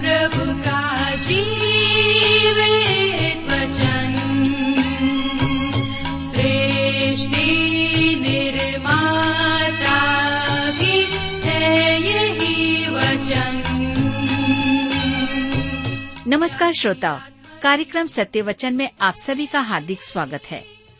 प्रभु का वचन। वचन। नमस्कार श्रोताओ, कार्यक्रम सत्य वचन में आप सभी का हार्दिक स्वागत है।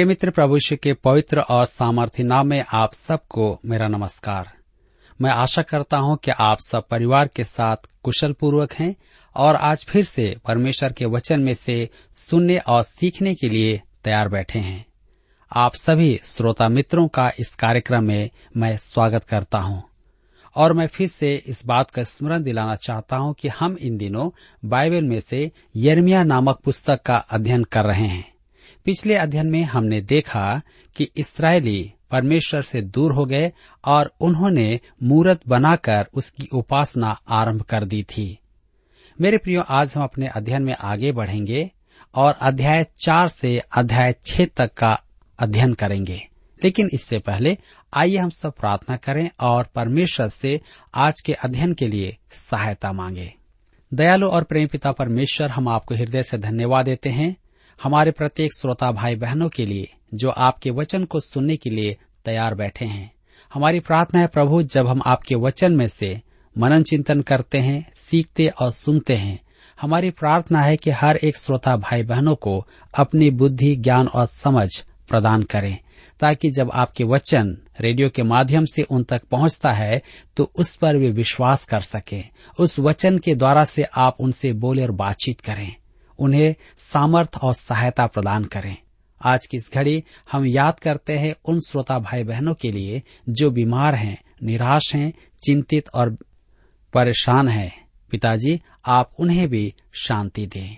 प्रिय मित्र प्रभु यीशु के पवित्र और सामर्थ्य नाम में आप सबको मेरा नमस्कार। मैं आशा करता हूँ कि आप सब परिवार के साथ कुशल पूर्वक हैं और आज फिर से परमेश्वर के वचन में से सुनने और सीखने के लिए तैयार बैठे हैं। आप सभी श्रोता मित्रों का इस कार्यक्रम में मैं स्वागत करता हूँ और मैं फिर से इस बात का स्मरण दिलाना चाहता हूँ कि हम इन दिनों बाइबल में से यर्मिया नामक पुस्तक का अध्ययन कर रहे हैं। पिछले अध्ययन में हमने देखा कि इसराइली परमेश्वर से दूर हो गए और उन्होंने मूरत बनाकर उसकी उपासना आरंभ कर दी थी। मेरे प्रियो, आज हम अपने अध्ययन में आगे बढ़ेंगे और अध्याय चार से अध्याय छह तक का अध्ययन करेंगे। लेकिन इससे पहले आइए हम सब प्रार्थना करें और परमेश्वर से आज के अध्ययन के लिए सहायता मांगे। दयालु और प्रेम पिता परमेश्वर, हम आपको हृदय से धन्यवाद देते हैं। हमारे प्रत्येक श्रोता भाई बहनों के लिए, जो आपके वचन को सुनने के लिए तैयार बैठे हैं। हमारी प्रार्थना है, प्रभु, जब हम आपके वचन में से मनन चिंतन करते हैं, सीखते और सुनते हैं, हमारी प्रार्थना है कि हर एक श्रोता भाई बहनों को अपनी बुद्धि, ज्ञान और समझ प्रदान करें, ताकि जब आपके वचन रेडियो के माध्यम से उन तक पहुँचता है तो उस पर वे विश्वास कर सकें। उस वचन के द्वारा से आप उनसे बोले और बातचीत करें। उन्हें सामर्थ और सहायता प्रदान करें। आज की इस घड़ी हम याद करते हैं उन श्रोता भाई बहनों के लिए जो बीमार हैं, निराश हैं, चिंतित और परेशान हैं। पिताजी, आप उन्हें भी शांति दें।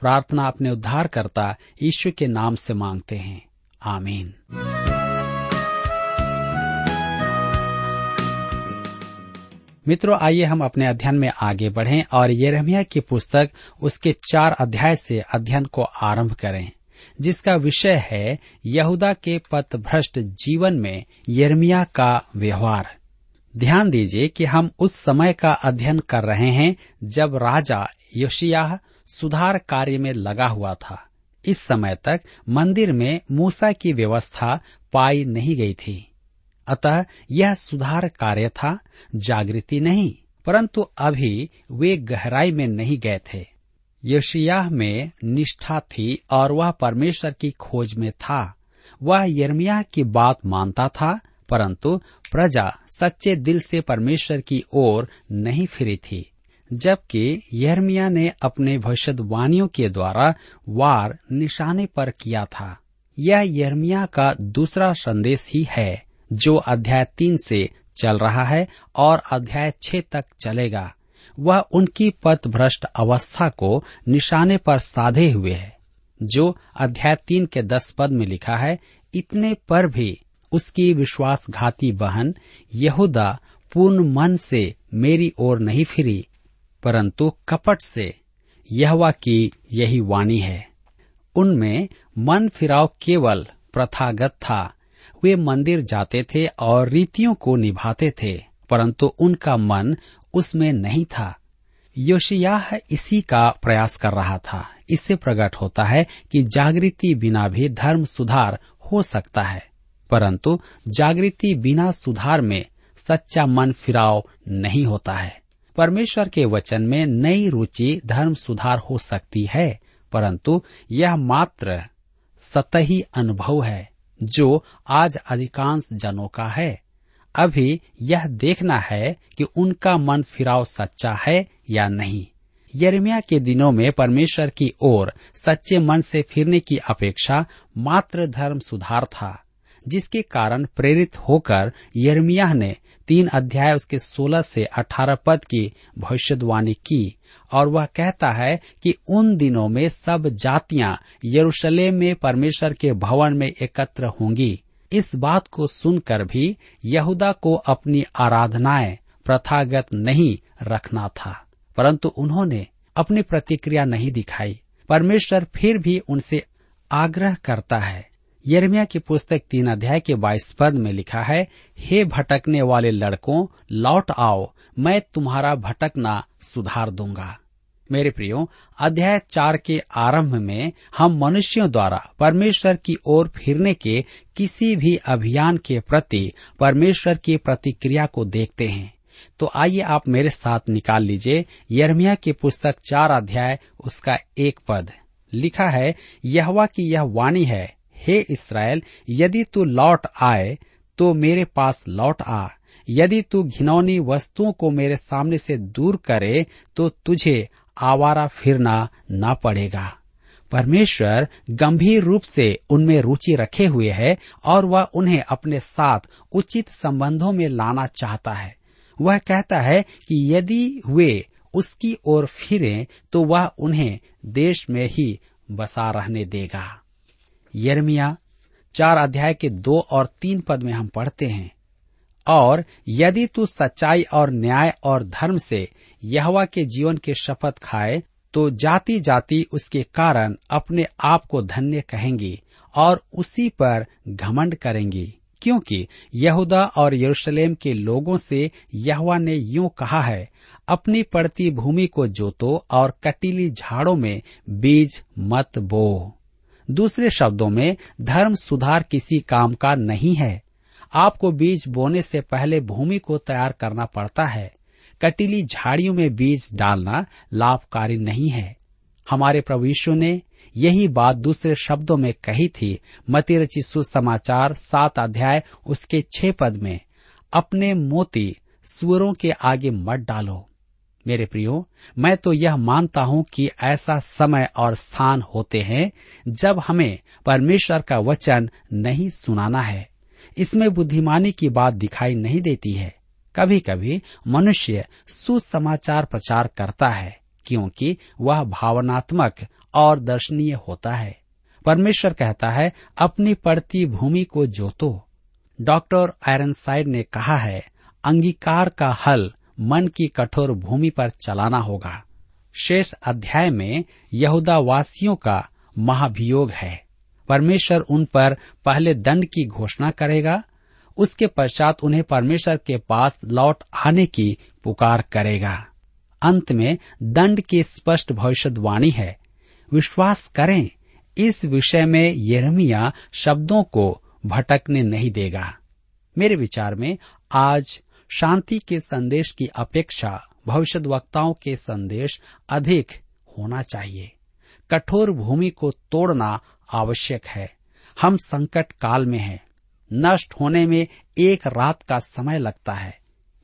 प्रार्थना अपने उद्धारकर्ता ईश्वर के नाम से मांगते हैं। आमीन। मित्रों, आइए हम अपने अध्ययन में आगे बढ़ें और यिर्मयाह की पुस्तक उसके चार अध्याय से अध्ययन को आरंभ करें, जिसका विषय है यहूदा के पथ भ्रष्ट जीवन में यिर्मयाह का व्यवहार। ध्यान दीजिए कि हम उस समय का अध्ययन कर रहे हैं जब राजा योशियाह सुधार कार्य में लगा हुआ था। इस समय तक मंदिर में मूसा की व्यवस्था पाई नहीं गई थी। अतः यह सुधार कार्य था, जागृति नहीं, परंतु अभी वे गहराई में नहीं गए थे। योशियाह में निष्ठा थी और वह परमेश्वर की खोज में था। वह यर्मिया की बात मानता था, परंतु प्रजा सच्चे दिल से परमेश्वर की ओर नहीं फिरी थी, जबकि यर्मिया ने अपने भविष्यवाणियों के द्वारा वार निशाने पर किया था। यह यर्मिया का दूसरा संदेश ही है। जो अध्याय तीन से चल रहा है और अध्याय छह तक चलेगा। वह उनकी पथ भ्रष्ट अवस्था को निशाने पर साधे हुए है। जो अध्याय तीन के दस पद में लिखा है, इतने पर भी उसकी विश्वासघाती बहन यहूदा पूर्ण मन से मेरी ओर नहीं फिरी, परंतु कपट से यहवा की यही वाणी है। उनमें मन फिराव केवल प्रथागत था वे मंदिर जाते थे और रीतियों को निभाते थे, परंतु उनका मन उसमें नहीं था। योशियाह इसी का प्रयास कर रहा था। इससे प्रकट होता है कि जागृति बिना भी धर्म सुधार हो सकता है, परंतु जागृति बिना सुधार में सच्चा मन फिराव नहीं होता है। परमेश्वर के वचन में नई रुचि धर्म सुधार हो सकती है, परंतु यह मात्र सतही अनुभव है। जो आज अधिकांश जनों का है। अभी यह देखना है कि उनका मन फिराव सच्चा है या नहीं। यरमिया के दिनों में परमेश्वर की ओर सच्चे मन से फिरने की अपेक्षा मात्र धर्म सुधार था, जिसके कारण प्रेरित होकर यरमिया ने तीन अध्याय उसके सोलह से अठारह पद की भविष्यवाणी की, और वह कहता है कि उन दिनों में सब जातियाँ यरूशलेम में परमेश्वर के भवन में एकत्र होंगी। इस बात को सुनकर भी यहूदा को अपनी आराधनाएँ प्रथागत नहीं रखना था, परंतु उन्होंने अपनी प्रतिक्रिया नहीं दिखाई। परमेश्वर फिर भी उनसे आग्रह करता है यर्मिया की पुस्तक तीन अध्याय के बाईस पद में लिखा है, हे भटकने वाले लड़कों, लौट आओ, मैं तुम्हारा भटकना सुधार दूँगा। मेरे प्रियो, अध्याय चार के आरंभ में हम मनुष्यों द्वारा परमेश्वर की ओर फिरने के किसी भी अभियान के प्रति परमेश्वर की प्रतिक्रिया को देखते हैं। तो आइए आप मेरे साथ निकाल लीजिए यर्मिया की पुस्तक चार अध्याय, उसका एक पद। लिखा है, यहवा की यह वाणी है हे इसराइल यदि तू लौट आए तो मेरे पास लौट आ। यदि तू घिनौनी वस्तुओं को मेरे सामने से दूर करे तो तुझे आवारा फिरना न पड़ेगा। परमेश्वर गंभीर रूप से उनमें रुचि रखे हुए है और वह उन्हें अपने साथ उचित संबंधों में लाना चाहता है। वह कहता है कि यदि वे उसकी ओर फिरें तो वह उन्हें देश में ही बसा रहने देगा। यर्मिया चार अध्याय के दो और तीन पद में हम पढ़ते हैं। और यदि तू सच्चाई और न्याय और धर्म से यहवा के जीवन के शपथ खाए तो जाति जाति उसके कारण अपने आप को धन्य कहेंगी और उसी पर घमंड करेंगी। क्योंकि यहूदा और यरूशलेम के लोगों से यहवा ने यूँ कहा है, अपनी पड़ती भूमि को जोतो और कटीली झाड़ों में बीज मत बो। दूसरे शब्दों में, धर्म सुधार किसी काम का नहीं है। आपको बीज बोने से पहले भूमि को तैयार करना पड़ता है। कटीली झाड़ियों में बीज डालना लाभकारी नहीं है। हमारे प्रभु यीशु ने यही बात दूसरे शब्दों में कही थी मती सुसमाचार सात अध्याय, उसके छह पद में, अपने मोती, सुअरों के आगे मत डालो। मेरे प्रियो, मैं तो यह मानता हूँ कि ऐसा समय और स्थान होते हैं जब हमें परमेश्वर का वचन नहीं सुनाना है। इसमें बुद्धिमानी की बात दिखाई नहीं देती है। कभी कभी मनुष्य सुसमाचार प्रचार करता है, क्योंकि वह भावनात्मक और दर्शनीय होता है। परमेश्वर कहता है, अपनी पड़ती भूमि को जोतो। डॉक्टर आयरन साइड ने कहा है, अंगीकार का हल मन की कठोर भूमि पर चलाना होगा। शेष अध्याय में यहूदा वासियों का महाभियोग है। परमेश्वर उन पर पहले दंड की घोषणा करेगा, उसके पश्चात उन्हें परमेश्वर के पास लौट आने की पुकार करेगा। अंत में दंड की स्पष्ट भविष्यवाणी है। विश्वास करें, इस विषय में यरमिया शब्दों को भटकने नहीं देगा। मेरे विचार में आज शांति के संदेश की अपेक्षा भविष्य वक्ताओं के संदेश अधिक होना चाहिए। कठोर भूमि को तोड़ना आवश्यक है। हम संकट काल में हैं। नष्ट होने में एक रात का समय लगता है।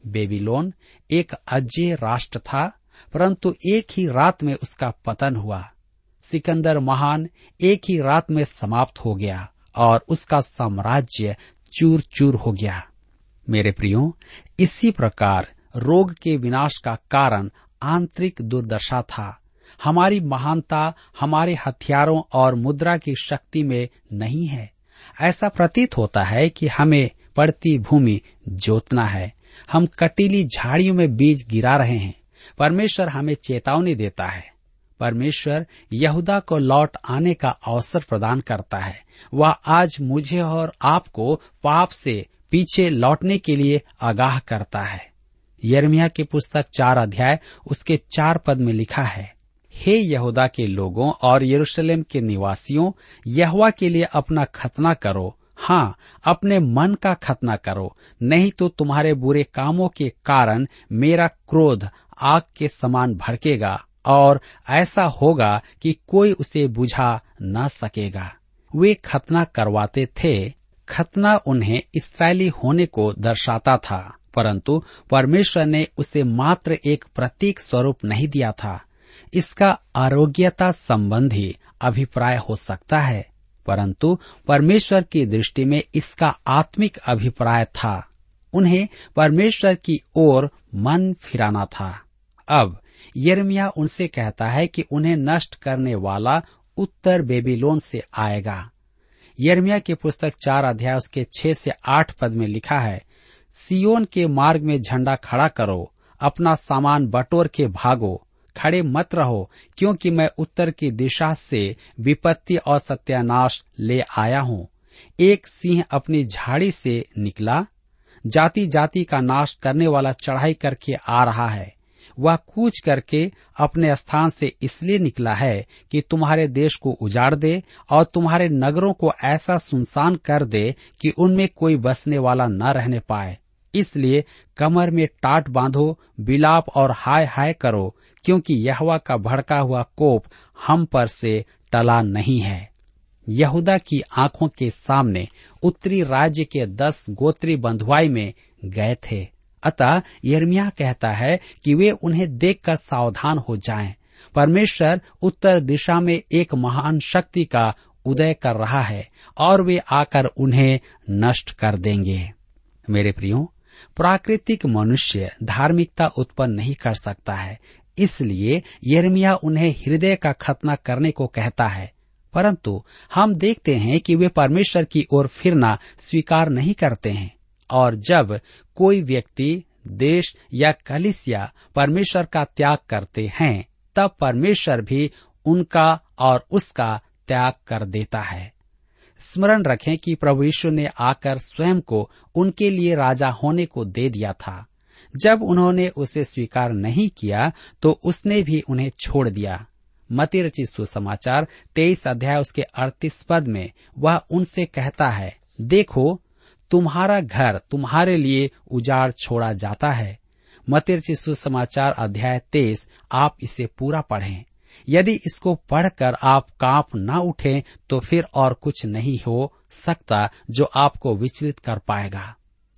बेबीलोन एक अजय राष्ट्र था, परंतु एक ही रात में उसका पतन हुआ। सिकंदर महान एक ही रात में समाप्त हो गया और उसका साम्राज्य चूर चूर हो गया। मेरे प्रियो, इसी प्रकार रोग के विनाश का कारण आंतरिक दुर्दशा था। हमारी महानता, हमारे हथियारों और मुद्रा की शक्ति में नहीं है। ऐसा प्रतीत होता है कि हमें पड़ती भूमि जोतना है। हम कटीली झाड़ियों में बीज गिरा रहे हैं। परमेश्वर हमें चेतावनी देता है। परमेश्वर यहूदा को लौट आने का अवसर प्रदान करता है। वह आज मुझे और आपको पाप से पीछे लौटने के लिए आगाह करता है। यरमिया की पुस्तक चार अध्याय, उसके चार पद में लिखा है, हे यहूदा के लोगों और यरूशलेम के निवासियों, यहवा के लिए अपना खतना करो। हाँ अपने मन का खतना करो। नहीं तो तुम्हारे बुरे कामों के कारण मेरा क्रोध आग के समान भड़केगा और ऐसा होगा कि कोई उसे बुझा न सकेगा। वे खतना करवाते थे खतना उन्हें इसराइली होने को दर्शाता था, परंतु परमेश्वर ने उसे मात्र एक प्रतीक स्वरूप नहीं दिया था। इसका आरोग्यता संबंधी अभिप्राय हो सकता है, परंतु परमेश्वर की दृष्टि में इसका आत्मिक अभिप्राय था। उन्हें परमेश्वर की ओर मन फिराना था। अब यर्मिया उनसे कहता है कि उन्हें नष्ट करने वाला उत्तर बेबीलोन से आएगा। यर्मिया की पुस्तक चार अध्याय उसके छह से आठ पद में लिखा है सियोन के मार्ग में झंडा खड़ा करो, अपना सामान बटोर के भागो, खड़े मत रहो, क्योंकि मैं उत्तर की दिशा से विपत्ति और सत्यानाश ले आया हूँ। एक सिंह अपनी झाड़ी से निकला जाति जाति का नाश करने वाला चढ़ाई करके आ रहा है। वह कूच करके अपने स्थान से इसलिए निकला है कि तुम्हारे देश को उजाड़ दे और तुम्हारे नगरों को ऐसा सुनसान कर दे कि उनमें कोई बसने वाला न रहने पाए। इसलिए कमर में टाट बांधो, बिलाप और हाय हाय करो, क्योंकि यहवा का भड़का हुआ कोप हम पर से टला नहीं है। यहूदा की आँखों के सामने उत्तरी राज्य के दस गोत्री बंधुआई में गए थे। अतः यर्मिया कहता है कि वे उन्हें देखकर सावधान हो जाएँ। परमेश्वर उत्तर दिशा में एक महान शक्ति का उदय कर रहा है और वे आकर उन्हें नष्ट कर देंगे। मेरे प्रियो, प्राकृतिक मनुष्य धार्मिकता उत्पन्न नहीं कर सकता है, इसलिए यर्मिया उन्हें हृदय का खतना करने को कहता है। परंतु हम देखते हैं कि वे परमेश्वर की ओर फिरना स्वीकार नहीं करते हैं। और जब कोई व्यक्ति देश या कलिसिया परमेश्वर का त्याग करते हैं, तब परमेश्वर भी उनका और उसका त्याग कर देता है। स्मरण रखें कि प्रभु यीशु ने आकर स्वयं को उनके लिए राजा होने को दे दिया था। जब उन्होंने उसे स्वीकार नहीं किया तो उसने भी उन्हें छोड़ दिया। मती रचित सुसमाचार तेईस अध्याय उसके अड़तीस पद में वह उनसे कहता है, देखो तुम्हारा घर तुम्हारे लिए उजाड़ छोड़ा जाता है। मती रचित सुसमाचार अध्याय तेईस, आप इसे पूरा पढ़ें। यदि इसको पढ़कर आप काँप न उठें तो फिर और कुछ नहीं हो सकता जो आपको विचलित कर पाएगा।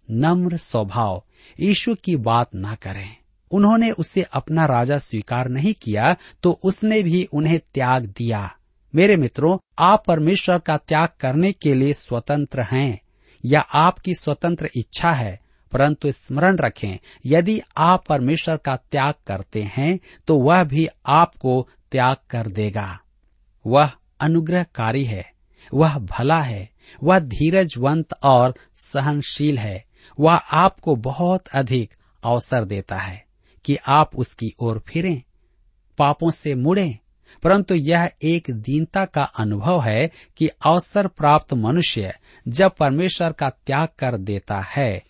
नम्र स्वभाव, यीशु की बात न करें। उन्होंने उसे अपना राजा स्वीकार नहीं किया तो उसने भी उन्हें त्याग दिया। मेरे मित्रों, आप परमेश्वर का त्याग करने के लिए स्वतंत्र हैं। या आपकी स्वतंत्र इच्छा है, परंतु स्मरण रखें, यदि आप परमेश्वर का त्याग करते हैं तो वह भी आपको त्याग कर देगा। वह अनुग्रहकारी है, वह भला है, वह धीरजवंत और सहनशील है, वह आपको बहुत अधिक अवसर देता है कि आप उसकी ओर फिरें, पापों से मुड़ें परंतु यह एक दीनता का अनुभव है कि अवसर प्राप्त मनुष्य जब परमेश्वर का त्याग कर देता है,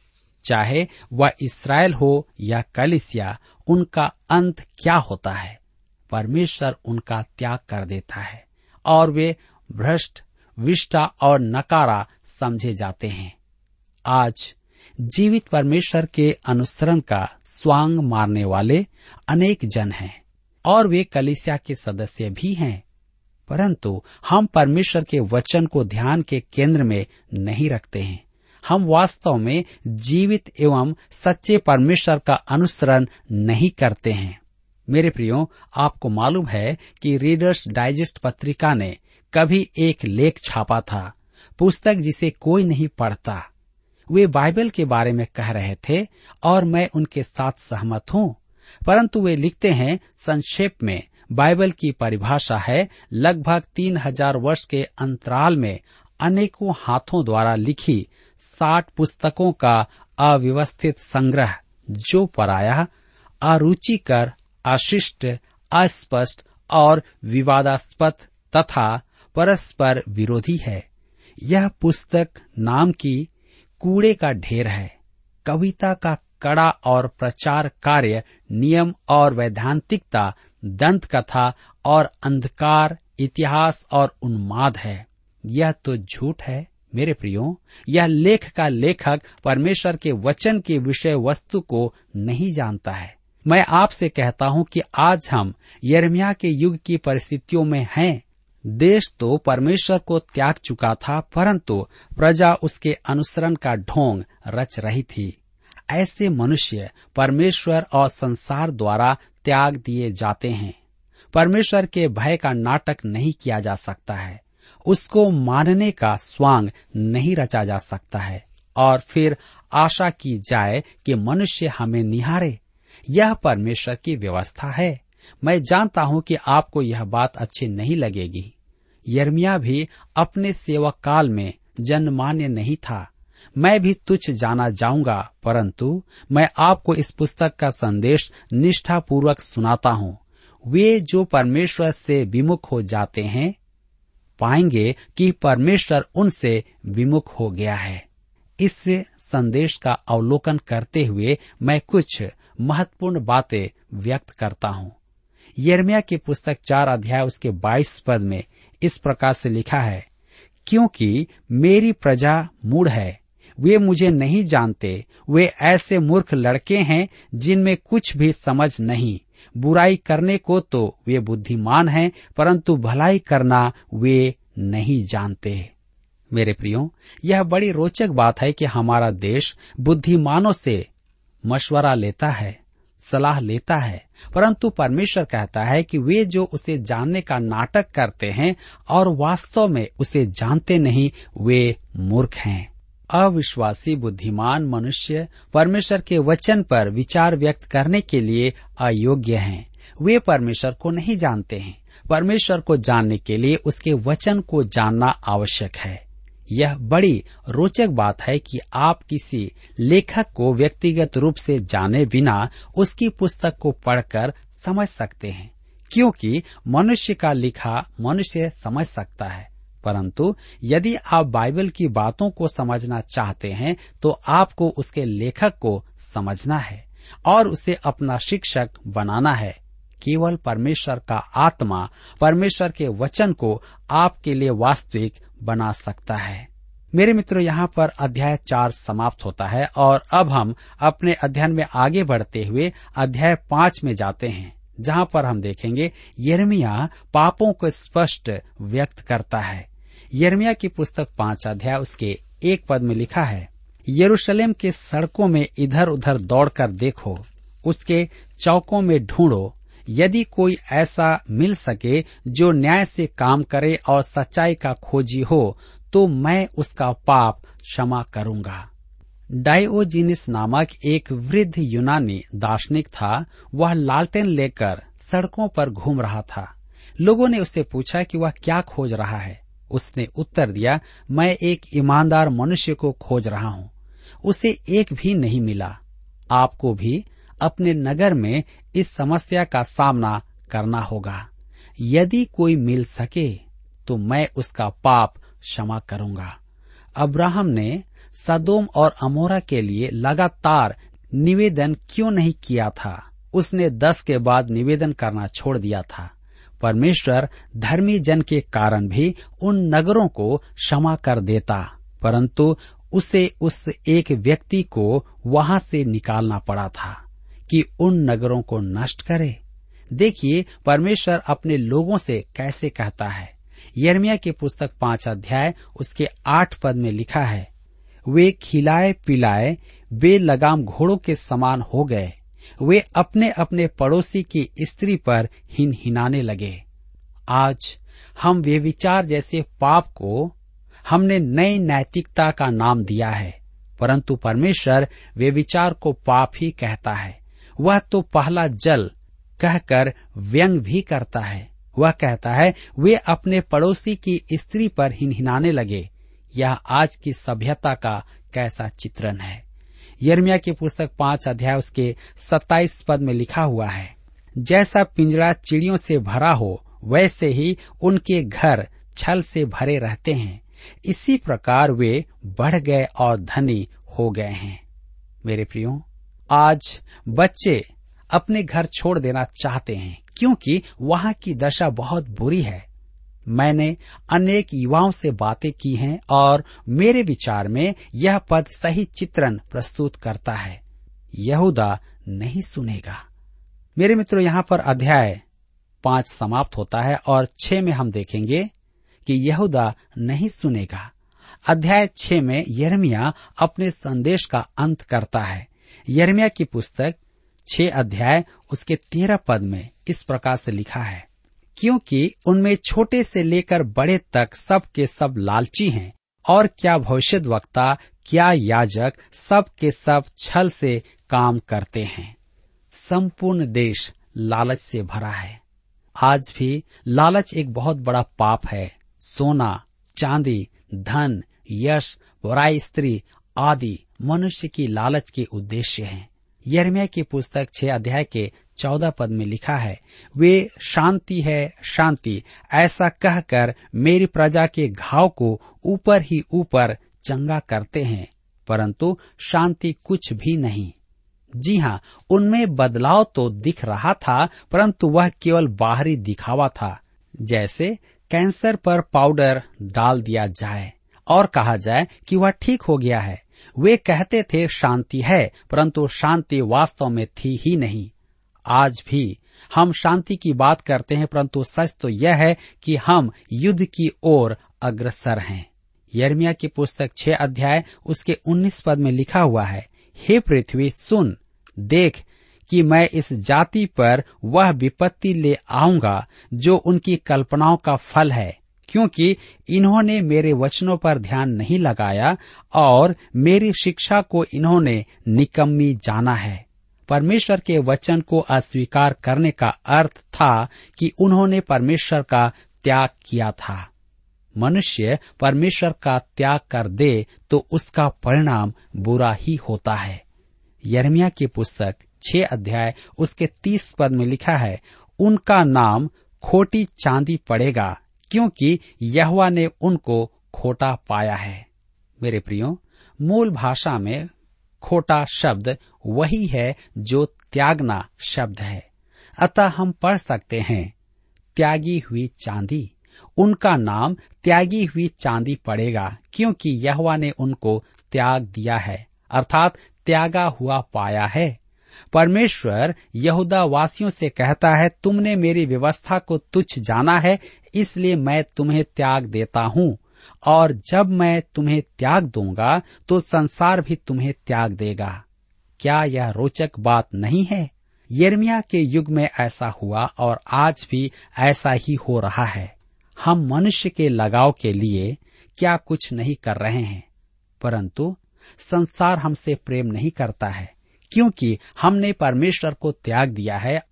चाहे वह इसराइल हो या कलिसिया, उनका अंत क्या होता है? परमेश्वर उनका त्याग कर देता है और वे भ्रष्ट, विष्टा और नकारा समझे जाते हैं। आज जीवित परमेश्वर के अनुसरण का स्वांग मारने वाले अनेक जन हैं। और वे कलिसिया के सदस्य भी हैं, परंतु हम परमेश्वर के वचन को ध्यान के केंद्र में नहीं रखते हैं। हम वास्तव में जीवित एवं सच्चे परमेश्वर का अनुसरण नहीं करते हैं। मेरे प्रियो, आपको मालूम है कि रीडर्स डाइजेस्ट पत्रिका ने कभी एक लेख छापा था, पुस्तक जिसे कोई नहीं पढ़ता। वे बाइबल के बारे में कह रहे थे और मैं उनके साथ सहमत हूँ। परंतु वे लिखते हैं, संक्षेप में, बाइबल की परिभाषा है, लगभग तीन हज़ार वर्ष के अंतराल में अनेकों हाथों द्वारा लिखी साठ पुस्तकों का अव्यवस्थित संग्रह, जो पराया अरुचिकर अशिष्ट, अस्पष्ट और विवादास्पद तथा परस्पर विरोधी है। यह पुस्तक नाम की कूड़े का ढेर है। कविता का कड़ा और प्रचार कार्य नियम और वैधांतिकता, दंत कथा और अंधकार, इतिहास और उन्माद है। यह तो झूठ है, मेरे प्रियो। यह लेख का लेखक परमेश्वर के वचन के विषय वस्तु को नहीं जानता है। मैं आपसे कहता हूँ कि आज हम यरमिया के युग की परिस्थितियों में हैं। देश तो परमेश्वर को त्याग चुका था, परंतु प्रजा उसके अनुसरण का ढोंग रच रही थी। ऐसे मनुष्य परमेश्वर और संसार द्वारा त्याग दिए जाते हैं। परमेश्वर के भय का नाटक नहीं किया जा सकता है। उसको मानने का स्वांग नहीं रचा जा सकता है। और फिर आशा की जाए कि मनुष्य हमें निहारे। यह परमेश्वर की व्यवस्था है। मैं जानता हूँ कि आपको यह बात अच्छी नहीं लगेगी। यर्मिया भी अपने सेवा काल में जनमान्य नहीं था। मैं भी तुच्छ जाना जाऊँगा, परंतु मैं आपको इस पुस्तक का संदेश निष्ठापूर्वक सुनाता हूँ। वे जो परमेश्वर से विमुख हो जाते हैं, पाएँगे कि परमेश्वर उनसे विमुख हो गया है। इस संदेश का अवलोकन करते हुए मैं कुछ महत्वपूर्ण बातें व्यक्त करता हूँ। यर्मिया की पुस्तक चार अध्याय उसके बाईस पद में इस प्रकार से लिखा है, क्योंकि मेरी प्रजा मूढ़ है वे मुझे नहीं जानते। वे ऐसे मूर्ख लड़के हैं जिनमें कुछ भी समझ नहीं। बुराई करने को तो वे बुद्धिमान हैं, परंतु भलाई करना वे नहीं जानते। मेरे प्रियो, यह बड़ी रोचक बात है कि हमारा देश बुद्धिमानों से मशवरा लेता है, सलाह लेता है, परंतु परमेश्वर कहता है कि वे जो उसे जानने का नाटक करते हैं और वास्तव में उसे जानते नहीं, वे मूर्ख हैं। अविश्वासी, बुद्धिमान मनुष्य परमेश्वर के वचन पर विचार व्यक्त करने के लिए अयोग्य हैं। वे परमेश्वर को नहीं जानते हैं। परमेश्वर को जानने के लिए उसके वचन को जानना आवश्यक है। यह बड़ी रोचक बात है कि आप किसी लेखक को व्यक्तिगत रूप से जाने बिना उसकी पुस्तक को पढ़कर समझ सकते हैं, क्योंकि मनुष्य का लिखा मनुष्य समझ सकता है। परंतु यदि आप बाइबल की बातों को समझना चाहते हैं तो आपको उसके लेखक को समझना है और उसे अपना शिक्षक बनाना है। केवल परमेश्वर का आत्मा, परमेश्वर के वचन को आपके लिए वास्तविक बना सकता है। मेरे मित्रों, यहाँ पर अध्याय चार समाप्त होता है और अब हम अपने अध्ययन में आगे बढ़ते हुए अध्याय पाँच में जाते हैं, जहाँ पर हम देखेंगे यर्मिया पापों को स्पष्ट व्यक्त करता है। यर्मिया की पुस्तक पाँच अध्याय उसके एक पद में लिखा है, यरूशलेम के सड़कों में इधर उधर दौड़कर देखो, उसके चौकों में ढूंढो, यदि कोई ऐसा मिल सके जो न्याय से काम करे और सच्चाई का खोजी हो तो मैं उसका पाप क्षमा करूँगा। डायोजिनिस नामक एक वृद्ध यूनानी दार्शनिक था, वह लालटेन लेकर सड़कों पर घूम रहा था। लोगों ने उससे पूछा कि वह क्या खोज रहा है। उसने उत्तर दिया, मैं एक ईमानदार मनुष्य को खोज रहा हूँ। उसे एक भी नहीं मिला। आपको भी अपने नगर में इस समस्या का सामना करना होगा। यदि कोई मिल सके तो मैं उसका पाप क्षमा करूँगा। अब्राहम ने सदोम और अमोरा के लिए लगातार निवेदन क्यों नहीं किया था? उसने दस के बाद निवेदन करना छोड़ दिया था। परमेश्वर धर्मी जन के कारण भी उन नगरों को क्षमा कर देता, परंतु उसे उस एक व्यक्ति को वहाँ से निकालना पड़ा था कि उन नगरों को नष्ट करे। देखिए, परमेश्वर अपने लोगों से कैसे कहता है। यर्मिया की पुस्तक पाँच अध्याय, उसके आठ पद में लिखा है, वे खिलाए पिलाए बेलगाम घोड़ों के समान हो गए वे अपने अपने पड़ोसी की स्त्री पर हिन हिनाने लगे। आज हम वे विचार जैसे पाप को हमने नई नैतिकता का नाम दिया है, परंतु परमेश्वर वे विचार को पाप ही कहता है। वह तो पहला जल कहकर व्यंग भी करता है। वह कहता है, वे अपने पड़ोसी की स्त्री पर हिनहिनाने लगे। यह आज की सभ्यता का कैसा चित्रण है। यर्मिया की पुस्तक पाँच अध्याय उसके सत्ताईस पद में लिखा हुआ है, जैसा पिंजरा चिड़ियों से भरा हो, वैसे ही उनके घर छल से भरे रहते हैं। इसी प्रकार वे बढ़ गए और धनी हो गए हैं। मेरे प्रियो, आज बच्चे अपने घर छोड़ देना चाहते हैं, क्योंकि वहाँ की दशा बहुत बुरी है। मैंने अनेक युवाओं से बातें की हैं और मेरे विचार में यह पद सही चित्रण प्रस्तुत करता है। यहूदा नहीं सुनेगा। मेरे मित्रों, यहाँ पर अध्याय पाँच समाप्त होता है और छह में हम देखेंगे कि यहूदा नहीं सुनेगा। अध्याय छह में यरमिया अपने संदेश का अंत करता है। यरमिया की पुस्तक छह अध्याय, उसके तेरह पद में इस प्रकार से लिखा है। क्योंकि उनमें छोटे से लेकर बड़े तक सब के सब लालची हैं। और क्या भविष्य वक्ता क्या याजक सब के सब छल से काम करते हैं। संपूर्ण देश लालच से भरा है। आज भी लालच एक बहुत बड़ा पाप है। सोना, चांदी, धन, यश वराई स्त्री आदि मनुष्य की लालच के उद्देश्य हैं। यर्मिया की पुस्तक छह अध्याय के चौदह पद में लिखा है, वे शांति है, शांति। ऐसा कहकर मेरी प्रजा के घाव को ऊपर ही ऊपर चंगा करते हैं, परंतु शांति कुछ भी नहीं। जी हाँ उनमें बदलाव तो दिख रहा था, परंतु वह केवल बाहरी दिखावा था। जैसे कैंसर पर पाउडर डाल दिया जाए, और कहा जाए कि वह ठीक हो गया है। वे कहते थे, शांति है, परंतु शांति वास्तव में थी ही नहीं। आज भी हम शांति की बात करते हैं, परंतु सच तो यह है कि हम युद्ध की ओर अग्रसर हैं। यर्मिया की पुस्तक छह अध्याय, उसके उन्नीस पद में लिखा हुआ है, हे पृथ्वी, सुन, देख कि मैं इस जाति पर वह विपत्ति ले आऊँगा, जो उनकी कल्पनाओं का फल है। क्योंकि इन्होंने मेरे वचनों पर ध्यान नहीं लगाया और मेरी शिक्षा को इन्होंने निकम्मी जाना है। परमेश्वर के वचन को अस्वीकार करने का अर्थ था कि उन्होंने परमेश्वर का त्याग किया था। मनुष्य परमेश्वर का त्याग कर दे तो उसका परिणाम बुरा ही होता है। यर्मिया की पुस्तक छह अध्याय उसके तीस पद में लिखा है, उनका नाम खोटी चांदी पड़ेगा क्योंकि यहवा ने उनको खोटा पाया है। मेरे प्रियो, मूल भाषा में खोटा शब्द वही है जो त्यागना शब्द है। अतः हम पढ़ सकते हैं, त्यागी हुई चांदी। उनका नाम त्यागी हुई चांदी पड़ेगा, क्योंकि यहवा ने उनको त्याग दिया है, अर्थात त्यागा हुआ पाया है। परमेश्वर यहूदा वासियों से कहता है, तुमने मेरी व्यवस्था को तुच्छ जाना है, इसलिए मैं तुम्हें त्याग देता हूँ। और जब मैं तुम्हें त्याग दूँगा तो संसार भी तुम्हें त्याग देगा। क्या यह रोचक बात नहीं है? यर्मिया के युग में ऐसा हुआ, और आज भी ऐसा ही हो रहा है। हम मनुष्य के लगाव के लिए क्या कुछ नहीं कर रहे हैं, परंतु संसार हमसे प्रेम नहीं करता है। क्योंकि हमने परमेश्वर को त्याग दिया है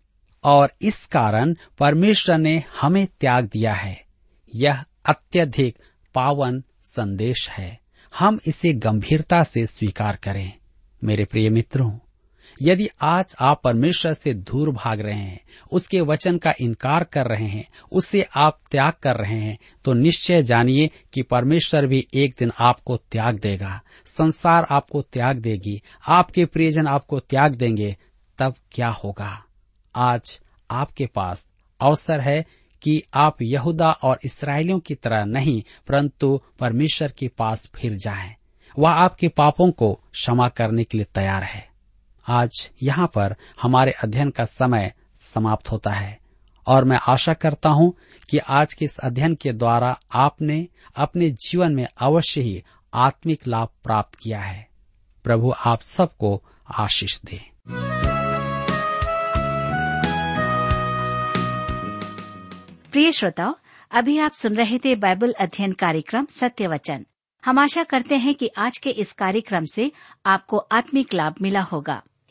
और इस कारण परमेश्वर ने हमें त्याग दिया है। यह अत्यधिक पावन संदेश है। हम इसे गंभीरता से स्वीकार करें। मेरे प्रिय मित्रों यदि आज आप परमेश्वर से दूर भाग रहे हैं, उसके वचन का इनकार कर रहे हैं, उससे आप त्याग कर रहे हैं तो निश्चय जानिए कि परमेश्वर भी एक दिन आपको त्याग देगा। संसार आपको त्याग देगी, आपके प्रियजन आपको त्याग देंगे, तब क्या होगा? आज आपके पास अवसर है कि आप यहूदा और इसराइलियों की तरह नहीं, परंतु परमेश्वर के पास फिर जाएँ। वह आपके पापों को क्षमा करने के लिए तैयार है। आज यहाँ पर हमारे अध्ययन का समय समाप्त होता है। और मैं आशा करता हूँ कि आज के इस अध्ययन के द्वारा आपने अपने जीवन में अवश्य ही आत्मिक लाभ प्राप्त किया है। प्रभु आप सबको आशीष दे। प्रिय श्रोताओ, अभी आप सुन रहे थे बाइबल अध्ययन कार्यक्रम सत्य वचन हम आशा करते हैं कि आज के इस कार्यक्रम से आपको आत्मिक लाभ मिला होगा।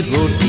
रोटी